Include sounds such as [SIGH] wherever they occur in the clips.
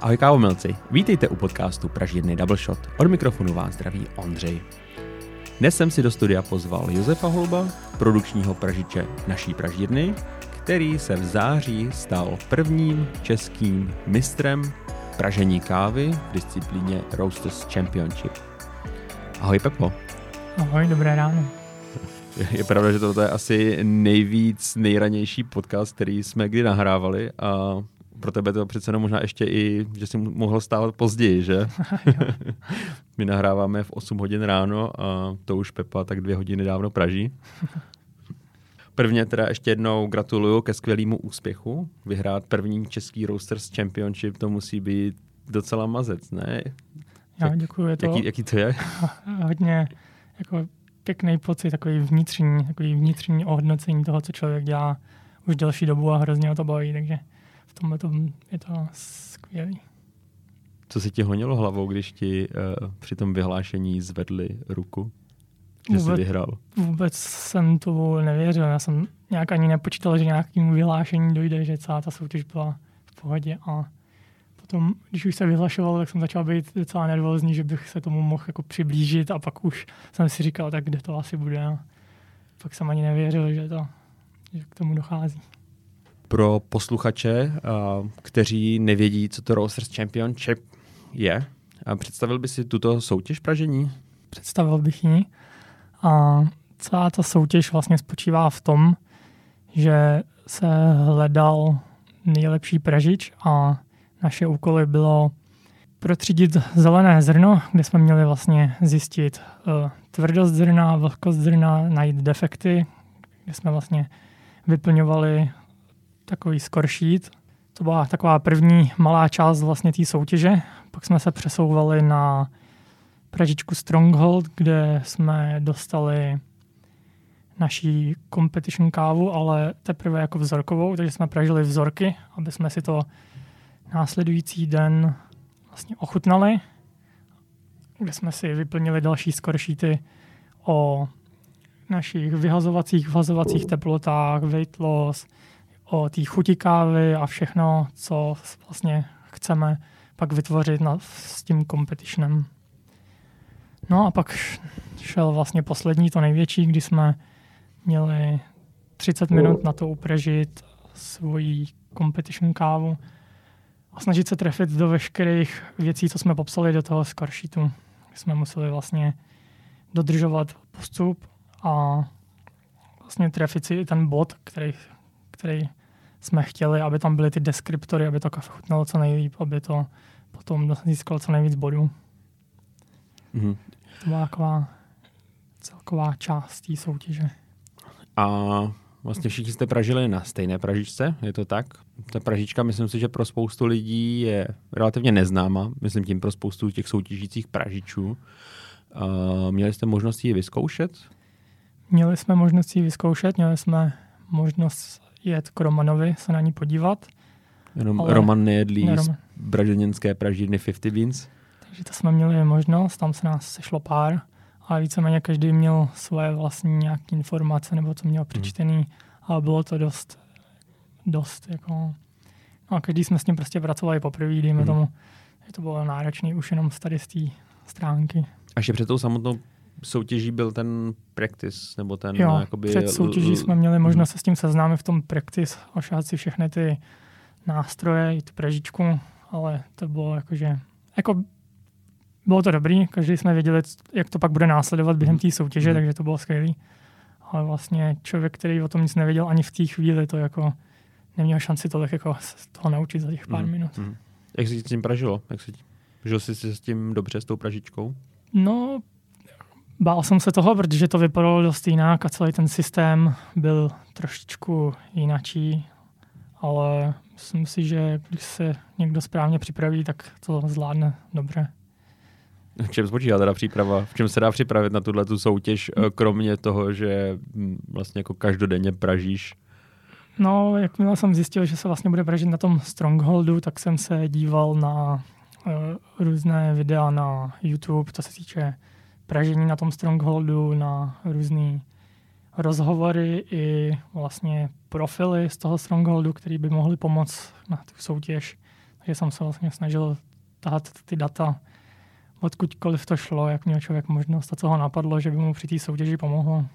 Ahoj kávomilci, vítejte u podcastu Pražírny Double Shot. Od mikrofonu vás zdraví Ondřej. Dnes jsem si do studia pozval Josefa Holuba, produkčního pražiče naší pražírny, který se v září stal prvním českým mistrem pražení kávy v disciplíně Roasters Championship. Ahoj Pepo. Ahoj, dobré ráno. Je pravda, že toto je asi nejvíc, nejranější podcast, který jsme kdy nahrávali a pro tebe to přece jenom možná ještě i, že jsi mohl stávat později, že? [LAUGHS] [LAUGHS] My nahráváme v 8 hodin ráno a to už Pepa tak dvě hodiny dávno praží. [LAUGHS] Prvně teda ještě jednou gratuluju ke skvělému úspěchu. Vyhrát první český Roasters Championship, to musí být docela mazec, ne? Já děkuji. Je to jaký, jaký to je? hodně jako pěkný pocit, takový vnitřní, takový vnitřní ohodnocení toho, co člověk dělá už delší dobu a hrozně o to baví, takže v tomhle tom je to skvělý. Co se ti honilo hlavou, když ti uh, při tom vyhlášení zvedli ruku? Že vůbec, jsi vyhrál? Vůbec jsem to nevěřil. Já jsem nějak ani nepočítal, že nějakému vyhlášení dojde, že celá ta soutěž byla v pohodě a potom, když už se vyhlašoval, tak jsem začal být docela nervózní, že bych se tomu mohl jako přiblížit a pak už jsem si říkal, tak kde to asi bude. A pak jsem ani nevěřil, že, to, že k tomu dochází. Pro posluchače, kteří nevědí, co to Roasters Championship je, představil by si tuto soutěž pražení? Představil bych ji. A celá ta soutěž vlastně spočívá v tom, že se hledal nejlepší pražič a naše úkoly bylo protřídit zelené zrno, kde jsme měli vlastně zjistit uh, tvrdost zrna, vlhkost zrna, najít defekty, kde jsme vlastně vyplňovali takový skoršít. To byla taková první malá část vlastně té soutěže. Pak jsme se přesouvali na pražičku Stronghold, kde jsme dostali naší competition kávu, ale teprve jako vzorkovou, takže jsme pražili vzorky, aby jsme si to následující den vlastně ochutnali, kde jsme si vyplnili další skoršíty o našich vyhazovacích, vhazovacích teplotách, weight loss, o té chuti kávy a všechno, co vlastně chceme pak vytvořit na, s tím competitionem. No a pak šel vlastně poslední, to největší, kdy jsme měli 30 minut na to upražit svoji competition kávu a snažit se trefit do veškerých věcí, co jsme popsali do toho skoršítu. Jsme museli vlastně dodržovat postup a vlastně trefit si ten bod, který, který jsme chtěli, aby tam byly ty deskriptory, aby to kafe chutnalo co nejlíp, aby to potom získalo co nejvíc bodů. Mm-hmm. To byla taková celková část té soutěže. A vlastně všichni jste pražili na stejné pražičce, je to tak? Ta pražička, myslím si, že pro spoustu lidí je relativně neznáma, myslím tím pro spoustu těch soutěžících pražičů. Uh, měli jste možnost ji vyzkoušet? Měli jsme možnost ji vyzkoušet, měli jsme možnost jet k Romanovi se na ní podívat. Jenom Roman nejedlí ne, z brazilněnské pražírny 50 Beans? Takže to jsme měli možnost, tam se nás sešlo pár a víceméně každý měl svoje vlastní nějaké informace nebo co měl přečtený hmm. a bylo to dost, dost jako, no a každý jsme s ním prostě pracovali poprvé, dejme hmm. tomu, že to bylo náročné už jenom z tady z té stránky. A ještě před tou samotnou soutěží byl ten practice, nebo ten jo, jakoby... před soutěží jsme měli možnost se s tím seznámit v tom practice, ošát si všechny ty nástroje, i tu prežičku, ale to bylo jakože, jako bylo to dobrý, každý jsme věděli, jak to pak bude následovat během mhm. té soutěže, mm. takže to bylo skvělé. Ale vlastně člověk, který o tom nic nevěděl ani v té chvíli, to jako neměl šanci tolik jako toho naučit za těch pár mm. minut. Mm. Jak se s tím pražilo? Jak se, žil jsi s tím dobře, s tou pražičkou? No, bál jsem se toho, protože to vypadalo dost jinak a celý ten systém byl trošičku jinačí, ale myslím si, že když se někdo správně připraví, tak to zvládne dobře. V čem spočívá teda příprava? V čem se dá připravit na tuhle tu soutěž, eh, kromě toho, že hm, vlastně jako každodenně pražíš? No, jakmile jsem zjistil, že se vlastně bude pražit na tom Strongholdu, tak jsem se díval na uh, různé videa na YouTube, co se týče pražení na tom Strongholdu, na různé rozhovory i vlastně profily z toho Strongholdu, které by mohly pomoct na tu soutěž. Takže jsem se vlastně snažil tahat ty data odkudkoliv to šlo, jak měl člověk možnost a co ho napadlo, že by mu při té soutěži pomohlo.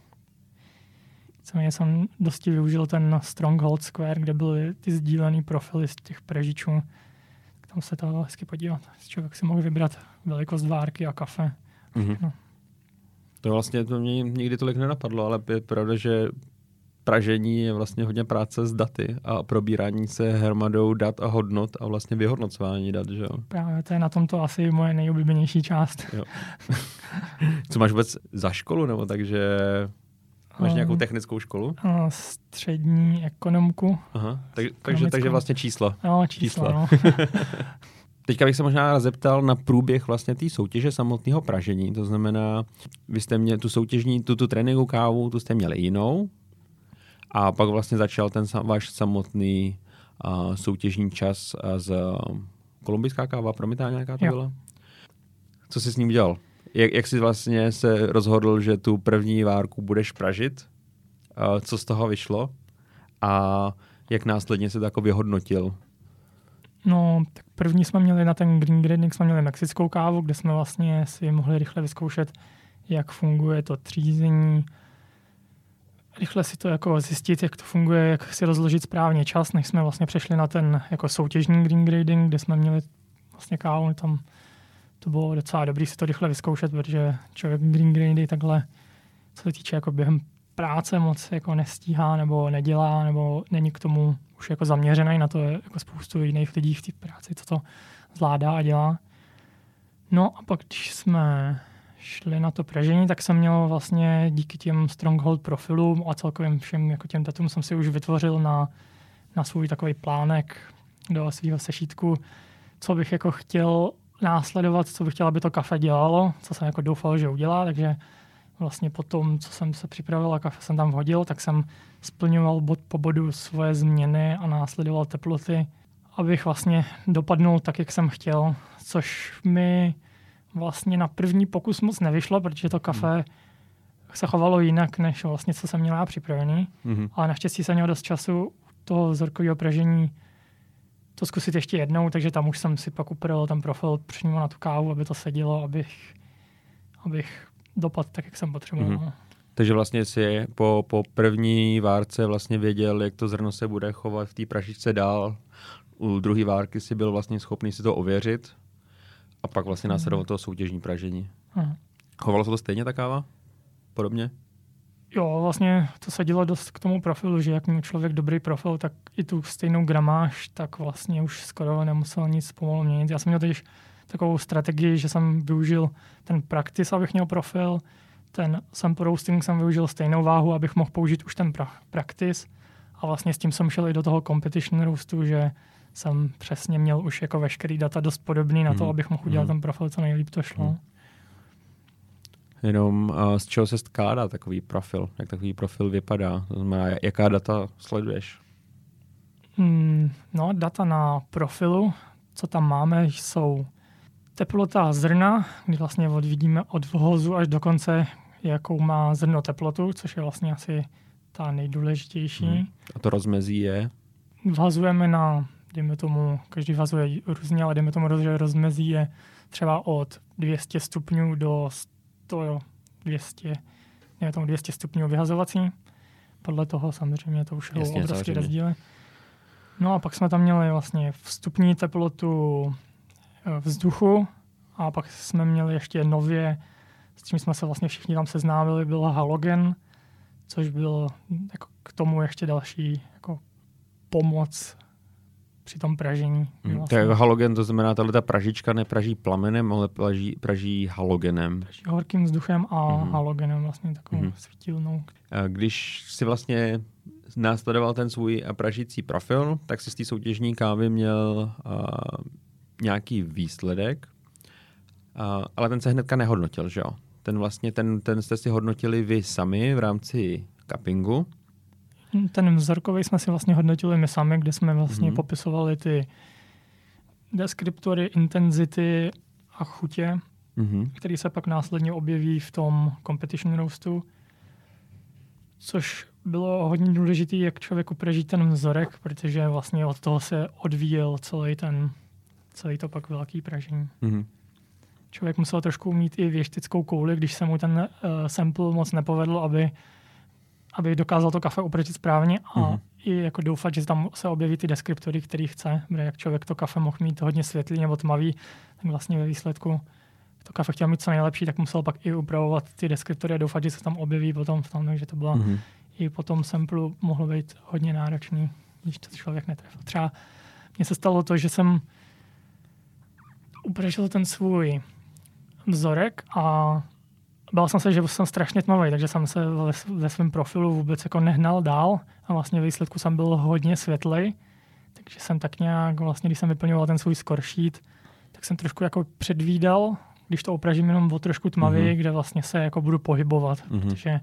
Nicméně jsem dosti využil ten Stronghold Square, kde byly ty sdílené profily z těch prežičů. Tam se to hezky podívat. Člověk si mohl vybrat velikost várky a kafe. Mm-hmm. No. To vlastně to mě nikdy tolik nenapadlo, ale je pravda, že pražení je vlastně hodně práce s daty a probírání se hromadou dat a hodnot a vlastně vyhodnocování dat, že jo? Právě to je na tomto asi moje nejoblíbenější část. Jo. [LAUGHS] Co máš vůbec za školu, nebo takže máš um, nějakou technickou školu? Střední ekonomku. Aha, tak, takže, takže vlastně číslo. Jo, číslo, číslo. No. [LAUGHS] Teďka bych se možná zeptal na průběh vlastně té soutěže samotného pražení. To znamená, vy jste měli tu soutěžní, tu, tu tréninku kávu, tu jste měli jinou, a pak vlastně začal ten váš samotný uh, soutěžní čas z uh, kolumbijská káva, promitá nějaká to jo. byla? Co jsi s ním dělal? Jak, jak jsi vlastně se rozhodl, že tu první várku budeš pražit? Uh, co z toho vyšlo? A jak následně se to jako vyhodnotil? No, tak první jsme měli na ten Green Grading, jsme měli mexickou kávu, kde jsme vlastně si mohli rychle vyzkoušet, jak funguje to třízení, rychle si to jako zjistit, jak to funguje, jak si rozložit správně čas, než jsme vlastně přešli na ten jako soutěžní green grading, kde jsme měli vlastně kávu, tam to bylo docela dobrý si to rychle vyzkoušet, protože člověk green grady takhle, co se týče jako během práce moc jako nestíhá nebo nedělá, nebo není k tomu už jako zaměřený na to, jako spoustu jiných lidí v té práci, co to zvládá a dělá. No a pak, když jsme šli na to pražení, tak jsem měl vlastně díky těm Stronghold profilům a celkovým všem jako těm datům jsem si už vytvořil na, na svůj takový plánek do svého sešítku, co bych jako chtěl následovat, co bych chtěl, aby to kafe dělalo, co jsem jako doufal, že udělá, takže vlastně po tom, co jsem se připravil a kafe jsem tam vhodil, tak jsem splňoval bod po bodu svoje změny a následoval teploty, abych vlastně dopadnul tak, jak jsem chtěl, což mi vlastně na první pokus moc nevyšlo, protože to kafe se chovalo jinak, než vlastně co jsem měla připravený. Hmm. Ale naštěstí jsem měl dost času toho vzorkového pražení to zkusit ještě jednou, takže tam už jsem si pak upravil ten profil přímo na tu kávu, aby to sedělo, abych, abych dopadl tak, jak jsem potřeboval. Mm-hmm. Takže vlastně si po, po první várce vlastně věděl, jak to zrno se bude chovat v té pražičce dál. U druhé várky si byl vlastně schopný si to ověřit a pak vlastně následovalo to soutěžní pražení. Hmm. Chovalo se to stejně ta káva? Podobně? Jo, vlastně to se dělo dost k tomu profilu, že jak měl člověk dobrý profil, tak i tu stejnou gramáž, tak vlastně už skoro nemusel nic pomalu měnit. Já jsem měl teď takovou strategii, že jsem využil ten practice, abych měl profil, ten sample roasting jsem využil stejnou váhu, abych mohl použít už ten pra- practice a vlastně s tím jsem šel i do toho competition roastu, že jsem přesně měl už jako veškerý data dost podobný na to, mm. abych mohl udělat mm. ten profil, co nejlíp to šlo. Mm. Jenom uh, z čeho se skládá takový profil? Jak takový profil vypadá? To znamená, jaká data sleduješ? Mm, no, data na profilu, co tam máme, jsou teplota zrna, kdy vlastně odvidíme od vhozu až do konce, jakou má zrno teplotu, což je vlastně asi ta nejdůležitější. Hmm. A to rozmezí je? Vhazujeme na dejme tomu, každý vazuje různě, ale dejme tomu, že rozmezí je třeba od 200 stupňů do 100, 200, dejme tomu 200 stupňů vyhazovací. Podle toho samozřejmě to už jsou obrovské rozdíly. No a pak jsme tam měli vlastně vstupní teplotu vzduchu a pak jsme měli ještě nově, s čím jsme se vlastně všichni tam seznámili, byl halogen, což byl jako k tomu ještě další jako pomoc při tom pražení. Hmm, vlastně. Tak halogen, to znamená, tahle ta pražička nepraží plamenem, ale praží, praží halogenem. Praží horkým vzduchem a hmm. halogenem, vlastně takovou hmm. svítilnou. Když si vlastně následoval ten svůj pražící profil, tak si z té soutěžní kávy měl uh, nějaký výsledek, uh, ale ten se hnedka nehodnotil, že jo? Ten vlastně, ten, ten jste si hodnotili vy sami v rámci cuppingu. Ten vzorkový jsme si vlastně hodnotili my sami, kde jsme vlastně mm-hmm. popisovali ty deskriptory, intenzity a chutě, mm-hmm. které se pak následně objeví v tom competition roastu. Což bylo hodně důležité, jak člověk upraží ten vzorek, protože vlastně od toho se odvíjel celý ten celý to pak velký pražení. Mhm. Člověk musel trošku mít i věštickou kouli, když se mu ten uh, sample moc nepovedl, aby, aby dokázal to kafe upražit správně a Mhm. i jako doufat, že tam se objeví ty deskriptory, který chce. Protože jak člověk to kafe mohl mít hodně světlý nebo tmavý, tak vlastně ve výsledku to kafe chtěl mít co nejlepší, tak musel pak i upravovat ty deskriptory a doufat, že se tam objeví potom v tom, takže to bylo Mhm. i po tom samplu mohlo být hodně náročný, když to člověk netrefil. Třeba mně se stalo to, že jsem upražil ten svůj vzorek a bál jsem se, že jsem strašně tmavý, takže jsem se ve, ve svém profilu vůbec jako nehnal dál a vlastně ve výsledku jsem byl hodně světlej, takže jsem tak nějak, vlastně když jsem vyplňoval ten svůj score sheet, tak jsem trošku jako předvídal, když to opražím jenom o trošku tmavěji, Mhm. kde vlastně se jako budu pohybovat, Mhm. protože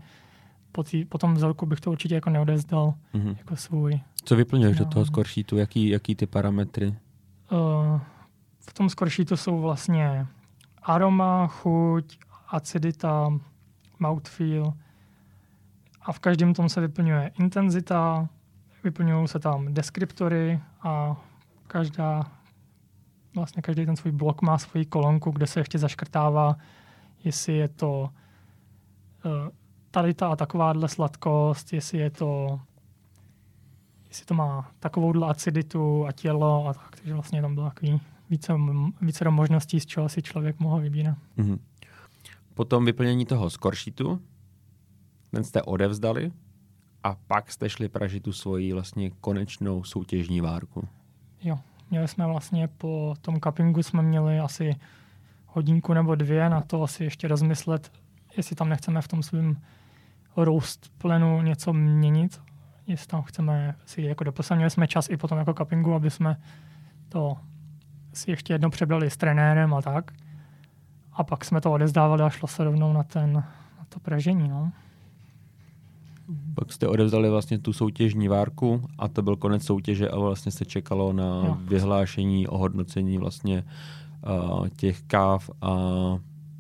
po, tý, po tom vzorku bych to určitě jako neodezdal Mhm. jako svůj. Co vyplňuješ do No. toho score sheetu? Jaký, jaký ty parametry? Uh, v tom skorší to jsou vlastně aroma, chuť, acidita, mouthfeel. A v každém tom se vyplňuje intenzita, vyplňují se tam deskriptory a každá, vlastně každý ten svůj blok má svoji kolonku, kde se ještě zaškrtává, jestli je to uh, tady ta a takováhle sladkost, jestli je to jestli to má takovouhle aciditu a tělo a tak, takže vlastně tam bylo takový více, více do možností, z čeho si člověk mohl vybírat. Mhm. Po tom vyplnění toho sheetu, ten jste odevzdali a pak jste šli pražit tu svoji vlastně konečnou soutěžní várku. Jo, měli jsme vlastně po tom cuppingu jsme měli asi hodinku nebo dvě na to asi ještě rozmyslet, jestli tam nechceme v tom svém roast plenu něco měnit, jestli tam chceme si jako doposlat. Měli jsme čas i potom jako cuppingu, aby jsme to si ještě jednou přebrali s trenérem a tak. A pak jsme to odezdávali a šlo se rovnou na, ten, na to pražení. No. Pak jste odevzdali vlastně tu soutěžní várku a to byl konec soutěže a vlastně se čekalo na Jo. vyhlášení, ohodnocení vlastně uh, těch káv a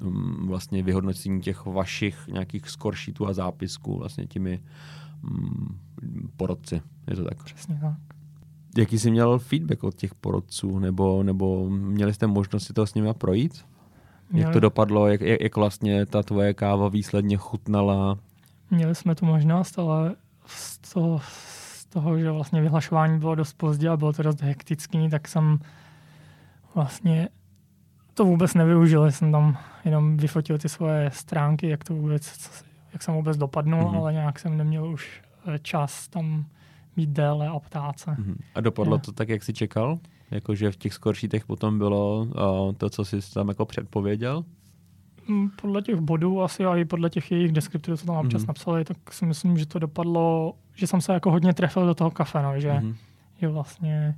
um, vlastně vyhodnocení těch vašich nějakých sheetů a zápisků vlastně těmi um, porodci. Je to tak? Přesně tak. Jaký jsi měl feedback od těch porodců, nebo, nebo měli jste možnost si to s nimi projít? Jak Měli- to dopadlo, jak, jak, jak vlastně ta tvoje káva výsledně chutnala? Měli jsme tu možnost, ale z toho, z toho, že vlastně vyhlašování bylo dost pozdě a bylo to dost hektický, tak jsem vlastně to vůbec nevyužil. Jsem tam jenom vyfotil ty svoje stránky, jak to vůbec, jak jsem vůbec dopadnul, Mhm. mm-hmm. ale nějak jsem neměl už eh, čas tam být déle a ptát se. Mhm. A dopadlo Jo. to tak, jak jsi čekal? Jakože v těch skoršítech potom bylo uh, to, co jsi tam jako předpověděl? Mm, Podle těch bodů asi a i podle těch jejich deskriptorů, co tam občas Mhm. napsali, tak si myslím, že to dopadlo, že jsem se jako hodně trefil do toho kafe, no, že Mhm. že vlastně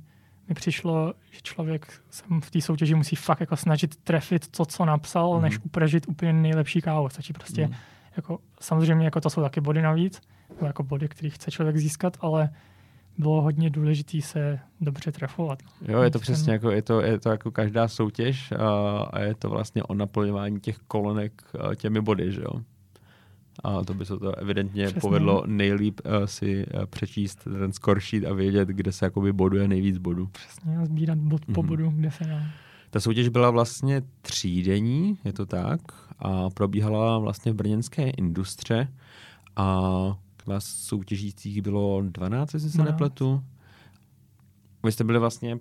mi přišlo, že člověk se v té soutěži musí fakt jako snažit trefit to, co napsal, Mhm. mm. než upražit úplně nejlepší kávu. Stačí prostě, Mhm. mm. jako, samozřejmě jako to jsou taky body navíc, jako body, který chce člověk získat, ale bylo hodně důležité se dobře trefovat. Jo, je to přesně jako, je to, je to jako každá soutěž a, a je to vlastně o naplňování těch kolonek a, těmi body, že jo? A to by se to evidentně Přesně. povedlo nejlíp uh, si uh, přečíst ten score sheet a vědět, kde se jakoby boduje nejvíc bodů. Přesně a sbírat bod po Mhm. bodu, kde se dá. Ta soutěž byla vlastně třídenní, je to tak, a probíhala vlastně v brněnské industře a vás soutěžících bylo 12, jestli se 12. nepletu. Vy jste byli vlastně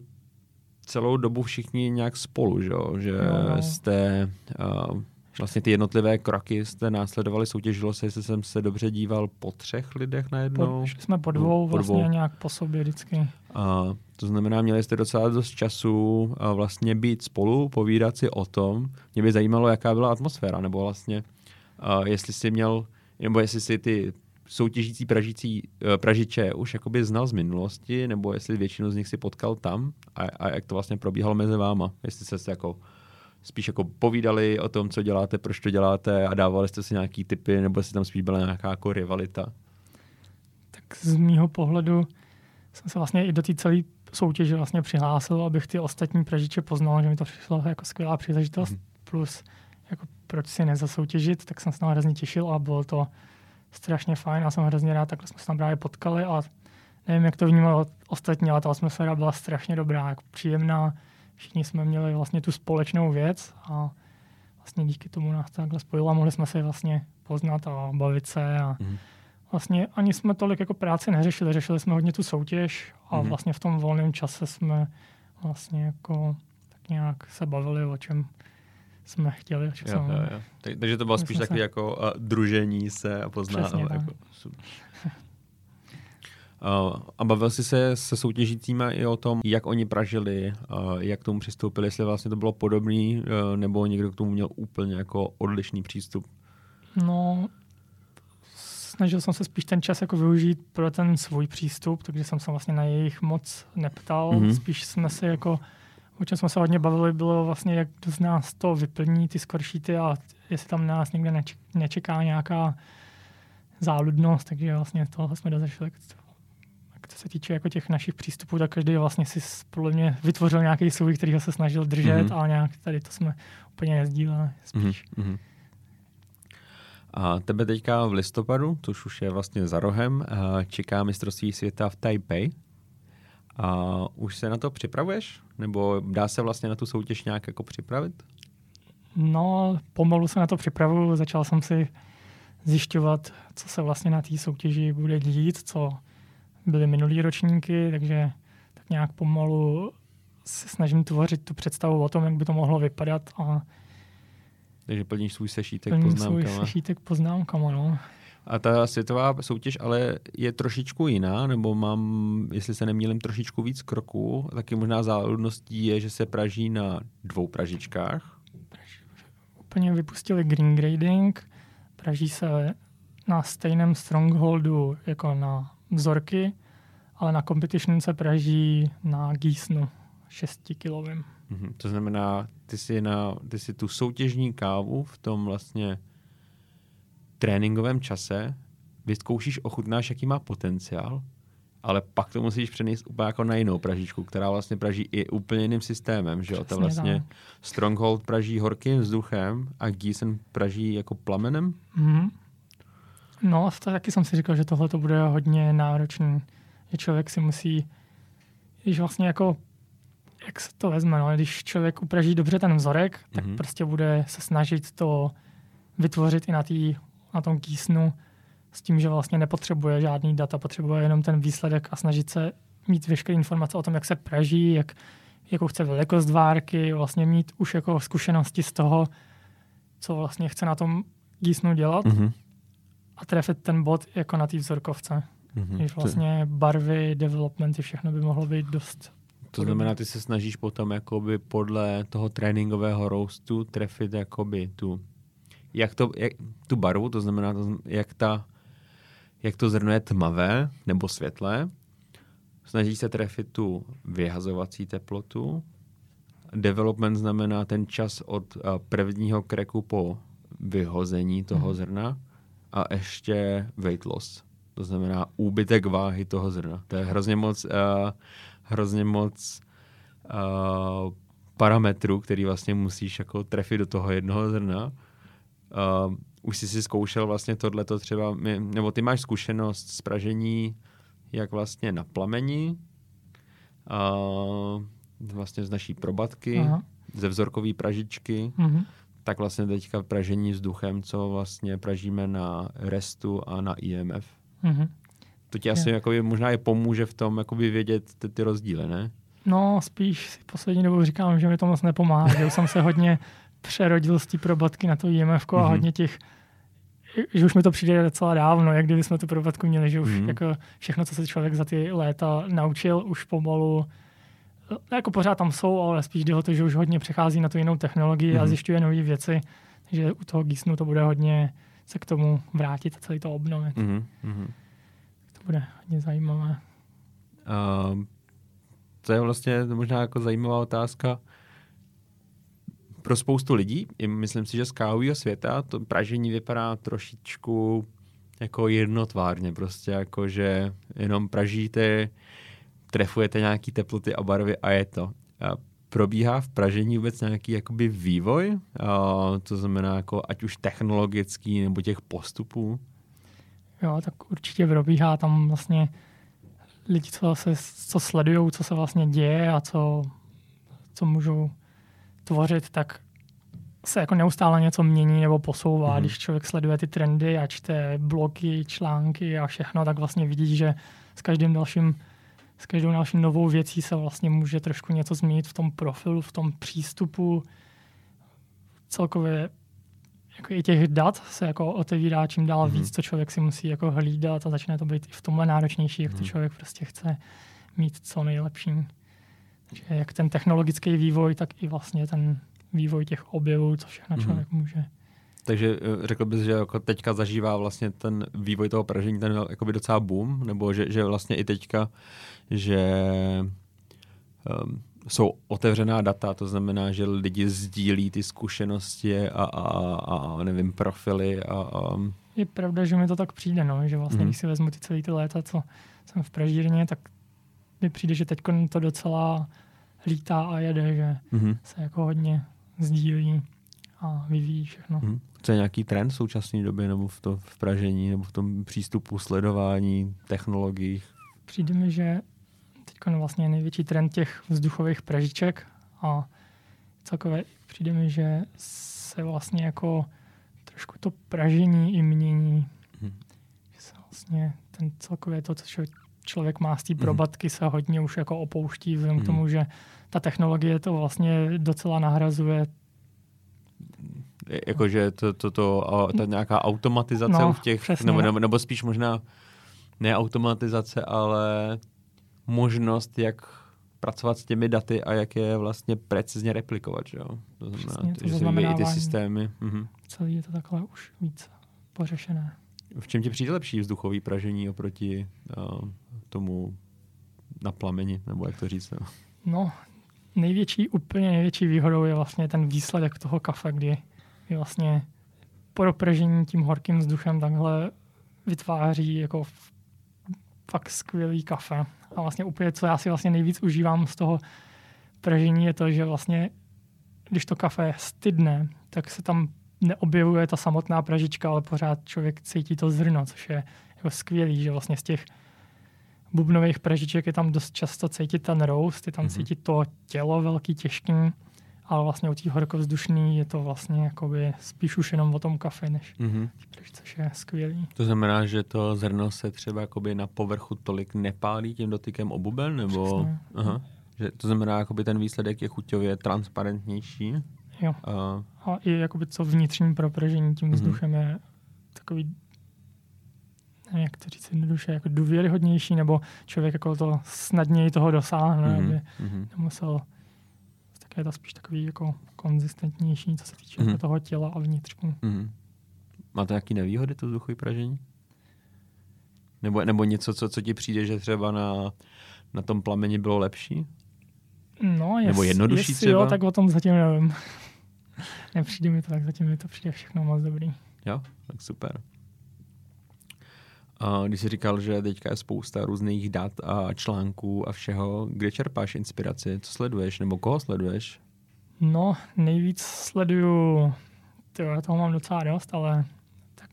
celou dobu všichni nějak spolu, že, jo? že Jo, no. jste uh, vlastně ty jednotlivé kroky jste následovali, soutěžilo se, jestli jsem se dobře díval, po třech lidech najednou. Po, šli jsme po dvou, po vlastně dvou. nějak po sobě vždycky. A to znamená, měli jste docela dost času a vlastně být spolu, povídat si o tom. Mě by zajímalo, jaká byla atmosféra, nebo vlastně, a jestli jsi měl, nebo jestli si ty soutěžící pražící, eh, pražiče už jakoby znal z minulosti, nebo jestli většinu z nich si potkal tam a, a jak to vlastně probíhalo mezi váma. Jestli jste se jako spíš jako povídali o tom, co děláte, proč to děláte a dávali jste si nějaký typy, nebo jestli tam spíš byla nějaká jako rivalita. tak z mýho pohledu jsem se vlastně i do té celé soutěže vlastně přihlásil, abych ty ostatní pražiče poznal, že mi to přišlo jako skvělá příležitost. Mhm. Mm. Plus, jako proč si nezasoutěžit, tak jsem se na hrozně těšil a bylo to strašně fajn. Já jsem hrozně rád, takhle jsme se tam právě potkali a nevím, jak to vnímalo ostatní, ale ta atmosféra byla strašně dobrá, jako příjemná. všichni jsme měli vlastně tu společnou věc a vlastně díky tomu nás takhle spojilo a mohli jsme se vlastně poznat a bavit se a mm. vlastně ani jsme tolik jako práci neřešili, řešili jsme hodně tu soutěž a mm. vlastně v tom volném čase jsme vlastně jako tak nějak se bavili o čem jsme chtěli. Jo, jo, jo. Tak, takže to bylo spíš takové se... jako uh, družení se a poznání. Jako, Uh, a bavil jsi se se soutěžícíma i o tom, jak oni pražili, uh, jak k tomu přistoupili, jestli vlastně to bylo podobný, uh, nebo někdo k tomu měl úplně jako odlišný přístup? No, snažil jsem se spíš ten čas jako využít pro ten svůj přístup, takže jsem se vlastně na jejich moc neptal. Mm-hmm. Spíš jsme se jako, o čem jsme se hodně bavili, bylo vlastně, jak z nás to vyplní, ty skoršíty a jestli tam nás někde nečeká nějaká záludnost, takže vlastně tohle jsme dozešli co se týče jako těch našich přístupů, tak každý vlastně si podle mě vytvořil nějaký svůj, který se snažil držet, mm-hmm. ale nějak tady to jsme úplně nezdíleli spíš. Mm-hmm. A tebe teďka v listopadu, což už je vlastně za rohem, čeká mistrovství světa v Taipei. A už se na to připravuješ? Nebo dá se vlastně na tu soutěž nějak jako připravit? No, pomalu se na to připravuju. Začal jsem si zjišťovat, co se vlastně na té soutěži bude dít, co byly minulý ročníky, takže tak nějak pomalu se snažím tvořit tu představu o tom, jak by to mohlo vypadat a takže plníš svůj sešítek plním poznámkama. svůj sešítek poznámkama, no. A ta světová soutěž ale je trošičku jiná, nebo mám, jestli se nemýlím, trošičku víc kroků. Taky možná záludností je, že se praží na dvou pražičkách. Úplně vypustili green grading, praží se na stejném strongholdu jako na vzorky, ale na competition se praží na gísnu 6 kilovým. Mm-hmm. To znamená, ty si, na, ty si tu soutěžní kávu v tom vlastně tréninkovém čase vyzkoušíš, ochutnáš, jaký má potenciál, ale pak to musíš přenést úplně jako na jinou pražičku, která vlastně praží i úplně jiným systémem, že jo? To vlastně tak. Stronghold praží horkým vzduchem a Gießen praží jako plamenem. Mm-hmm. No, to taky jsem si říkal, že tohle to bude hodně náročný. Že člověk si musí, když vlastně jako, jak se to vezme, no, když člověk upraží dobře ten vzorek, tak mm-hmm. prostě bude se snažit to vytvořit i na, tý, na tom kýsnu s tím, že vlastně nepotřebuje žádný data, potřebuje jenom ten výsledek a snažit se mít veškeré informace o tom, jak se praží, jak, jakou chce velikost várky, vlastně mít už jako zkušenosti z toho, co vlastně chce na tom gísnu dělat. Mm-hmm a trefit ten bod jako na té vzorkovce. Mm-hmm. Když vlastně barvy, developmenty, všechno by mohlo být dost to znamená, ty se snažíš potom jakoby podle toho tréninkového roastu trefit jakoby tu, jak to, jak, tu barvu, to znamená, to, jak, ta, jak to zrno je tmavé nebo světlé. Snažíš se trefit tu vyhazovací teplotu. Development znamená ten čas od prvního kreku po vyhození toho hmm. zrna a ještě weight loss. To znamená úbytek váhy toho zrna. To je hrozně moc, uh, hrozně moc uh, parametrů, který vlastně musíš jako trefit do toho jednoho zrna. Uh, už jsi si zkoušel vlastně tohleto třeba, nebo ty máš zkušenost z pražení jak vlastně na plamení, uh, vlastně z naší probatky, Aha. ze vzorkové pražičky, uh-huh tak vlastně teďka pražení vzduchem, co vlastně pražíme na RESTu a na IMF. Mm-hmm. To ti asi jako možná je pomůže v tom jakoby vědět ty, ty rozdíly, ne? No, spíš si poslední dobou říkám, že mi to moc nepomáhá. že jsem se hodně přerodil z té probatky na to IMF mm-hmm. a mhm. hodně těch že už mi to přijde docela dávno, jak kdyby jsme tu probatku měli, že už mm-hmm. jako všechno, co se člověk za ty léta naučil, už pomalu No, jako pořád tam jsou, ale spíš jde o to, že už hodně přechází na tu jinou technologii mm-hmm. a mhm. zjišťuje nové věci, takže u toho Gísnu to bude hodně se k tomu vrátit a celý to obnovit. Mm-hmm. To bude hodně zajímavé. Uh, to je vlastně možná jako zajímavá otázka pro spoustu lidí. Myslím si, že z kávového světa to pražení vypadá trošičku jako jednotvárně, prostě jako, že jenom pražíte trefujete nějaký teploty a barvy a je to. A probíhá v pražení vůbec nějaký jakoby vývoj? A to znamená jako ať už technologický nebo těch postupů? Jo, tak určitě probíhá tam vlastně lidi, co, se, co sledují, co se vlastně děje a co, co můžou tvořit, tak se jako neustále něco mění nebo posouvá. Mm-hmm. Když člověk sleduje ty trendy a čte blogy, články a všechno, tak vlastně vidí, že s každým dalším s každou další novou věcí se vlastně může trošku něco změnit v tom profilu, v tom přístupu. Celkově jako i těch dat se jako otevírá čím dál mm-hmm. víc, co člověk si musí jako hlídat a začne to být i v tomhle náročnější, jak to člověk prostě chce mít co nejlepší. Takže jak ten technologický vývoj, tak i vlastně ten vývoj těch objevů, co všechno mm-hmm. člověk může. Takže eh, řekl bys, že jako teďka zažívá vlastně ten vývoj toho pražení ten jakoby docela boom, nebo že, že vlastně i teďka, že um, jsou otevřená data, to znamená, že lidi sdílí ty zkušenosti a, a, a nevím, profily. A, a... Je pravda, že mi to tak přijde, no, že vlastně, mm. když si vezmu ty celý ty léta, co jsem v pražírně, tak mi přijde, že teď to docela lítá a jede, že mm. se jako hodně sdílí a vyvíjí všechno. Mm. Co je nějaký trend v současné době nebo v, to, v pražení nebo v tom přístupu, sledování, technologiích? Přijde mi, že teď vlastně největší trend těch vzduchových pražiček a celkově přijde mi, že se vlastně jako trošku to pražení i mění. Hmm. Že se vlastně ten celkově to, co člověk má z té mhm. probatky, se hodně už jako opouští vzhledem hmm. k tomu, že ta technologie to vlastně docela nahrazuje jakože to, to, to, ta nějaká automatizace no, v těch, nebo, nebo, nebo spíš možná ne automatizace, ale možnost, jak pracovat s těmi daty a jak je vlastně precizně replikovat. Že jo? To znamená, Přesně, to že se i ty systémy. Mhm. Celý je to takhle už víc pořešené. V čem ti přijde lepší vzduchový pražení oproti uh, tomu na plameni, nebo jak to říct? No? no, největší, úplně největší výhodou je vlastně ten výsledek toho kafe, kdy je vlastně po dopržení tím horkým vzduchem takhle vytváří jako fakt skvělý kafe. A vlastně úplně, co já si vlastně nejvíc užívám z toho pražení, je to, že vlastně, když to kafe stydne, tak se tam neobjevuje ta samotná pražička, ale pořád člověk cítí to zrno, což je jako skvělý, že vlastně z těch bubnových pražiček je tam dost často cítit ten roast, je tam mm-hmm. cítit to tělo velký, těžký, ale vlastně u té horkovzdušný je to vlastně jakoby spíš už jenom o tom kafe, než mm-hmm. což je skvělý. To znamená, že to zrno se třeba jakoby na povrchu tolik nepálí tím dotykem obuben, nebo? Aha. Že to znamená, jakoby ten výsledek je chuťově transparentnější? Jo. A, a i jakoby co vnitřní propržení tím mhm. vzduchem mm-hmm. je takový nevím, jak to říct jednoduše, jako důvěryhodnější, nebo člověk jako to snadněji toho dosáhne, mm-hmm. aby mm-hmm. nemusel tak je to spíš takový jako konzistentnější, co se týče mm-hmm. toho těla a vnitřku. Mm-hmm. Má to nějaké nevýhody, to vzduchové pražení? Nebo, nebo něco, co, co ti přijde, že třeba na, na tom plameni bylo lepší? No, jest, nebo jednodušší jestli třeba? jo, tak o tom zatím nevím. [LAUGHS] Nepřijde mi to, tak zatím mi to přijde všechno moc dobrý. Jo, tak super. A když jsi říkal, že teďka je spousta různých dat a článků a všeho, kde čerpáš inspiraci? Co sleduješ nebo koho sleduješ? No, nejvíc sleduju, tyjo, toho mám docela dost, ale tak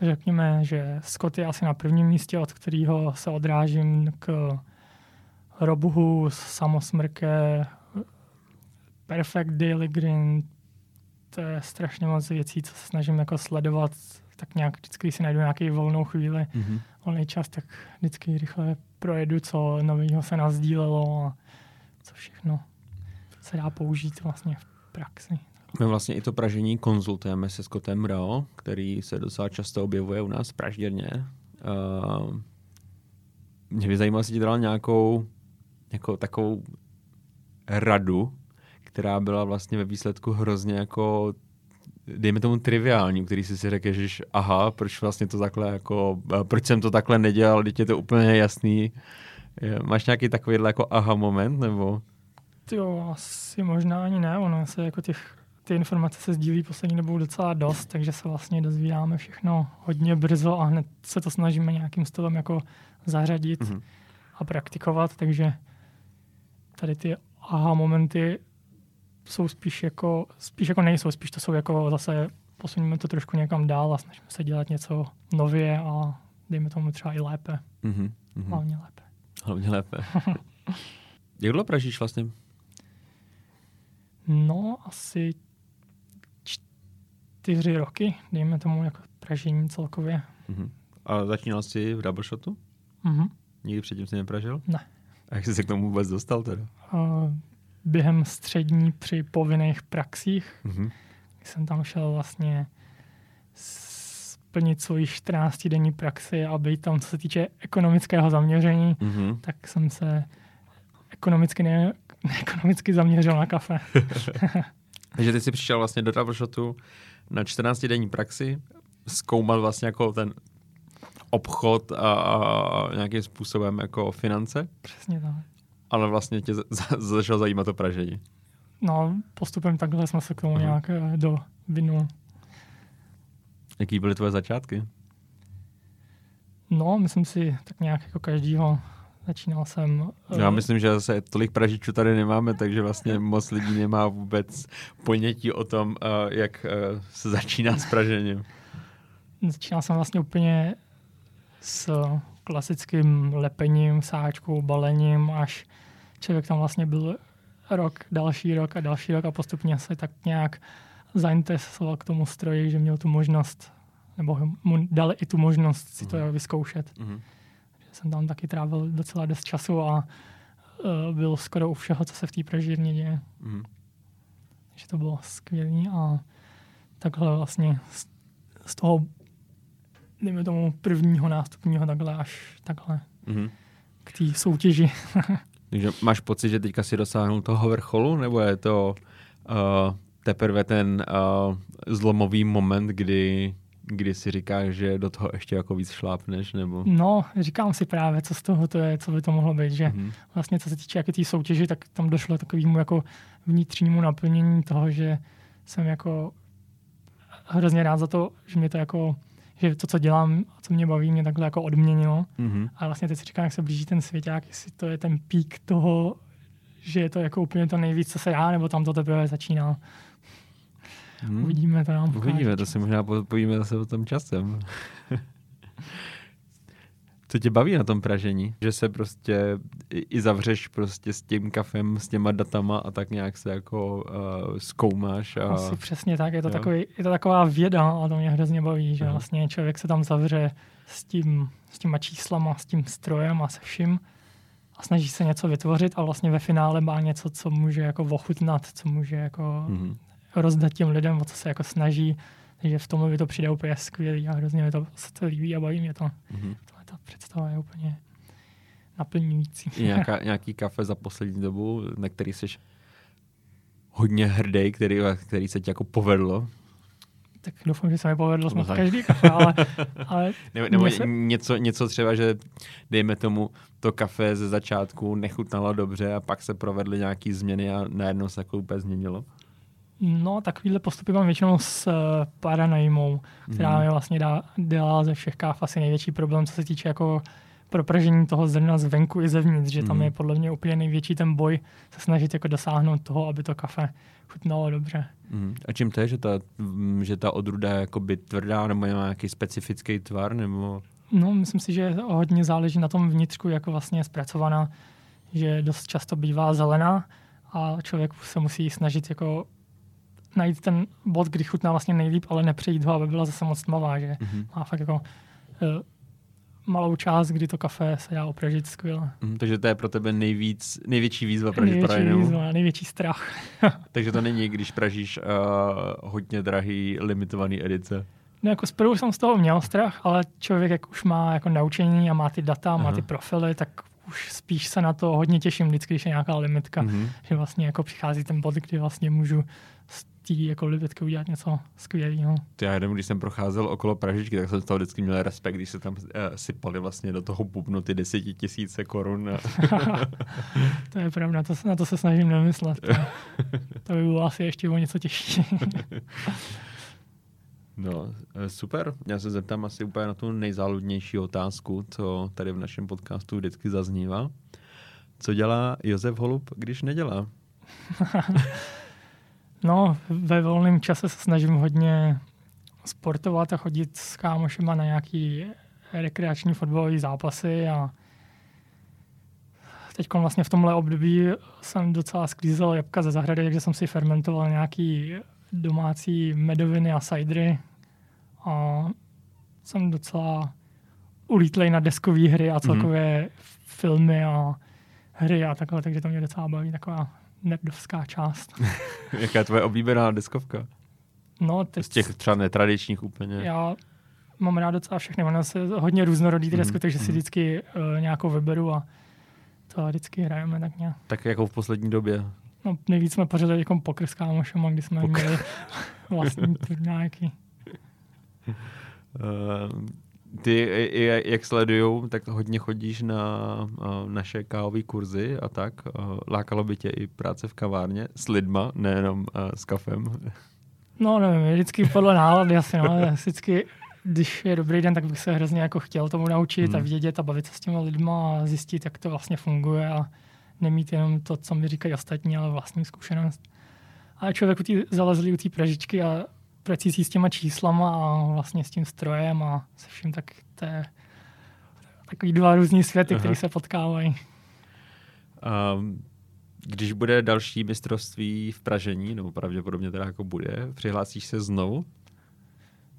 řekněme, že Scott je asi na prvním místě, od kterého se odrážím k Robuhu, Samosmrke, Perfect Daily Green, to je strašně moc věcí, co se snažím jako sledovat tak nějak vždycky, když si najdu nějaký volnou chvíli, mm-hmm. volný čas, tak vždycky rychle projedu, co nového se nazdílelo a co všechno se dá použít vlastně v praxi. My vlastně i to pražení konzultujeme se Scottem Rao, který se docela často objevuje u nás v pražděrně. Uh, mě by zajímalo, jestli ti nějakou jako takovou radu, která byla vlastně ve výsledku hrozně jako dejme tomu triviální, který si si řekl, že aha, proč vlastně to takhle jako, proč jsem to takhle nedělal, teď je to úplně jasný. Máš nějaký takovýhle jako aha moment, nebo? Jo, asi možná ani ne, ono se jako těch, ty informace se sdílí poslední dobou docela dost, takže se vlastně dozvídáme všechno hodně brzo a hned se to snažíme nějakým stylem jako zařadit mm-hmm. a praktikovat, takže tady ty aha momenty jsou spíš jako, spíš jako nejsou, spíš to jsou jako zase posuníme to trošku někam dál a snažíme se dělat něco nově a dejme tomu třeba i lépe. Mm-hmm. Hlavně lépe. Hlavně lépe. [LAUGHS] Jak dlouho pražíš vlastně? No, asi čtyři roky, dejme tomu jako pražení celkově. Uh-huh. A začínal jsi v double shotu? Mhm. Nikdy předtím jsi nepražil? Ne. A jak jsi se k tomu vůbec dostal teda? Uh, během střední při povinných praxích Uh-huh. jsem tam šel vlastně splnit svoji 14 denní praxi a být tam, co se týče ekonomického zaměření, Uh-huh. tak jsem se ekonomicky, ne, [LAUGHS] ekonomicky zaměřil na kafe. [LAUGHS] Takže ty jsi přišel vlastně do double shotu na 14 denní praxi, zkoumat vlastně jako ten obchod a, a nějakým způsobem jako finance, Přesně tak. Ale vlastně tě za- za- začalo zajímat to pražení. No, postupem takhle jsme se k tomu Aha. nějak eh, do vinu. Jaký byly tvoje začátky? No, myslím si, tak nějak jako každýho. Začínal jsem... eh, Já myslím, že zase tolik pražičů tady nemáme, takže vlastně [LAUGHS] moc lidí nemá vůbec ponětí o tom, uh, jak se začíná s pražením. Začínal jsem vlastně úplně s klasickým lepením, sáčkou, balením, až člověk tam vlastně byl rok, další rok a další rok a postupně se tak nějak zainteresoval k tomu stroji, že měl tu možnost, nebo mu dali i tu možnost si to vyzkoušet. Mhm. Jsem tam taky trávil docela dost času a uh, byl skoro u všeho, co se v té pražírně děje. Takže to bylo skvělé a takhle vlastně z, z toho, dejme tomu prvního nástupního takhle až takhle Mhm. k té soutěži. [LAUGHS] Takže máš pocit, že teďka si dosáhnul toho vrcholu, nebo je to uh, teprve ten uh, zlomový moment, kdy, kdy si říkáš, že do toho ještě jako víc šlápneš, nebo... No, říkám si právě, co z toho to je, co by to mohlo být, že Mhm. vlastně co se týče jaké té soutěži, tak tam došlo takovému jako vnitřnímu naplnění toho, že jsem jako hrozně rád za to, že mě to jako, že to, co dělám a co mě baví, mě takhle jako odměnilo. Mhm. A vlastně teď si říkám, jak se blíží ten svěťák, jestli to je ten pík toho, že je to jako úplně to nejvíc, co se dá, nebo tam to teprve začíná. Mhm. Uvidíme, to nám Uvidíme, to si možná povíme zase o tom časem. Co tě baví na tom pražení? Že se prostě i, zavřeš prostě s tím kafem, s těma datama a tak nějak se jako uh, zkoumáš. A... Asi přesně tak, je to, Jo. takový, je to taková věda a to mě hrozně baví, že Aha. vlastně člověk se tam zavře s, tím, s těma číslama, s tím strojem a se vším a snaží se něco vytvořit a vlastně ve finále má něco, co může jako ochutnat, co může jako Mhm. rozdat těm lidem, o co se jako snaží. Takže v tom mi to přijde úplně skvělý a hrozně mi to, se to líbí a baví mě to. Mhm. Tohle ta představa je úplně naplňující. Nějaká, nějaký kafe za poslední dobu, na který jsi hodně hrdý, který, který se ti jako povedlo? tak doufám, že se mi povedlo tak. každý kafe, ale, [LAUGHS] ale Nebo, nebo se- něco, něco třeba, že dejme tomu, to kafe ze začátku nechutnalo dobře a pak se provedly nějaký změny a najednou se jako úplně změnilo? No, takovýhle postupy mám většinou s uh, paranajmou, která Mhm. mi vlastně dá, dělá ze všech káv asi největší problém, co se týče jako propržení toho zrna zvenku i zevnitř, že tam Mhm. je podle mě úplně největší ten boj se snažit jako dosáhnout toho, aby to kafe chutnalo dobře. Mhm. A čím to je, že ta, mm, že ta odruda je jakoby tvrdá nebo má nějaký specifický tvar? Nebo... No, myslím si, že hodně záleží na tom vnitřku, jak vlastně je zpracovaná, že dost často bývá zelená a člověk se musí snažit jako najít ten bod, kdy chutná vlastně nejlíp, ale nepřejít ho, aby byla zase moc tmavá, že Mhm. má fakt jako uh, malou část, kdy to kafe se dá opražit skvěle. Mhm, takže to je pro tebe nejvíc, největší výzva pražit Největší, prajinu. výzva, největší strach. [LAUGHS] Takže to není, když pražíš uh, hodně drahý limitovaný edice. No jako zprvu jsem z toho měl strach, ale člověk jak už má jako naučení a má ty data, má Aha. ty profily, tak už spíš se na to hodně těším vždycky, když je nějaká limitka. Mhm. že vlastně jako přichází ten bod, kdy vlastně můžu té jako limitky udělat něco skvělého. Já jenom, když jsem procházel okolo Pražičky, tak jsem z toho vždycky měl respekt, když se tam uh, sypali vlastně do toho bubnu ty desetitisíce korun. A... [LAUGHS] to je pravda, to, na to se snažím nemyslet. To, to by bylo asi ještě o něco těžší. [LAUGHS] No, eh, super. Já se zeptám asi úplně na tu nejzáludnější otázku, co tady v našem podcastu vždycky zaznívá. Co dělá Josef Holub, když nedělá? [LAUGHS] no, ve volném čase se snažím hodně sportovat a chodit s kámošema na nějaký rekreační fotbalové zápasy a teď vlastně v tomhle období jsem docela sklízel jabka ze zahrady, takže jsem si fermentoval nějaký domácí medoviny a cidery a jsem docela ulítlej na deskové hry a celkově mm. filmy a hry a takhle, takže to mě docela baví, taková nerdovská část. [LAUGHS] Jaká je tvoje oblíbená deskovka? No, teď... Z těch třeba netradičních úplně. Já mám rád docela všechny, ono se hodně různorodý ty desky, mm. takže si vždycky uh, nějakou vyberu a to vždycky hrajeme tak nějak. Tak jako v poslední době. No, nejvíc jsme pořadili jako pokr s kámošem, kdy jsme Pokr. měli vlastní turnájky. Uh, [LAUGHS] ty, jak sledujou, tak hodně chodíš na naše kávové kurzy a tak. Lákalo by tě i práce v kavárně s lidma, nejenom s kafem? No nevím, vždycky podle nálady asi, no. Vždycky, když je dobrý den, tak bych se hrozně jako chtěl tomu naučit hmm. a vidět a bavit se s těmi lidma a zjistit, jak to vlastně funguje a nemít jenom to, co mi říkají ostatní, ale vlastní zkušenost. A člověk zalezli u té pražičky a prací s těma číslama a vlastně s tím strojem a se vším, tak to je takový dva různý světy, které se potkávají. Um, když bude další mistrovství v Pražení, nebo pravděpodobně teda jako bude, přihlásíš se znovu?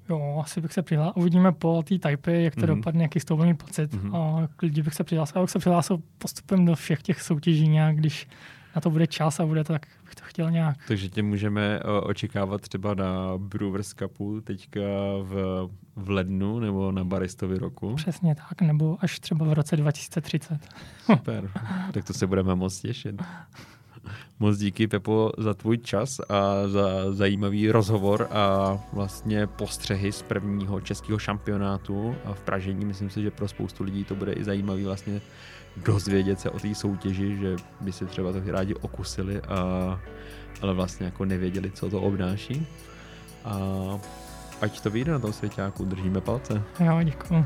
Jo, asi bych se přihlásil. Uvidíme po té typy, jak to mm-hmm. dopadne, jaký z toho pocit. Mm-hmm. A klidně bych se přihlásil. A bych se přihlásil postupem do všech těch soutěží nějak, když na to bude čas a bude to, tak bych to chtěl nějak. Takže tě můžeme očekávat třeba na Brewers Cupu teďka v, v lednu nebo na Baristovi roku? Přesně tak, nebo až třeba v roce 2030. Super, [LAUGHS] tak to se budeme moc těšit. Moc díky, Pepo, za tvůj čas a za zajímavý rozhovor a vlastně postřehy z prvního českého šampionátu a v Pražení. Myslím si, že pro spoustu lidí to bude i zajímavý vlastně dozvědět se o té soutěži, že by si třeba to rádi okusili, a, ale vlastně jako nevěděli, co to obnáší. A ať to vyjde na tom svěťáku, držíme palce. Jo, děkuji.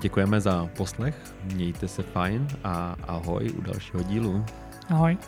Děkujeme za poslech, mějte se fajn a ahoj u dalšího dílu. Ahoj.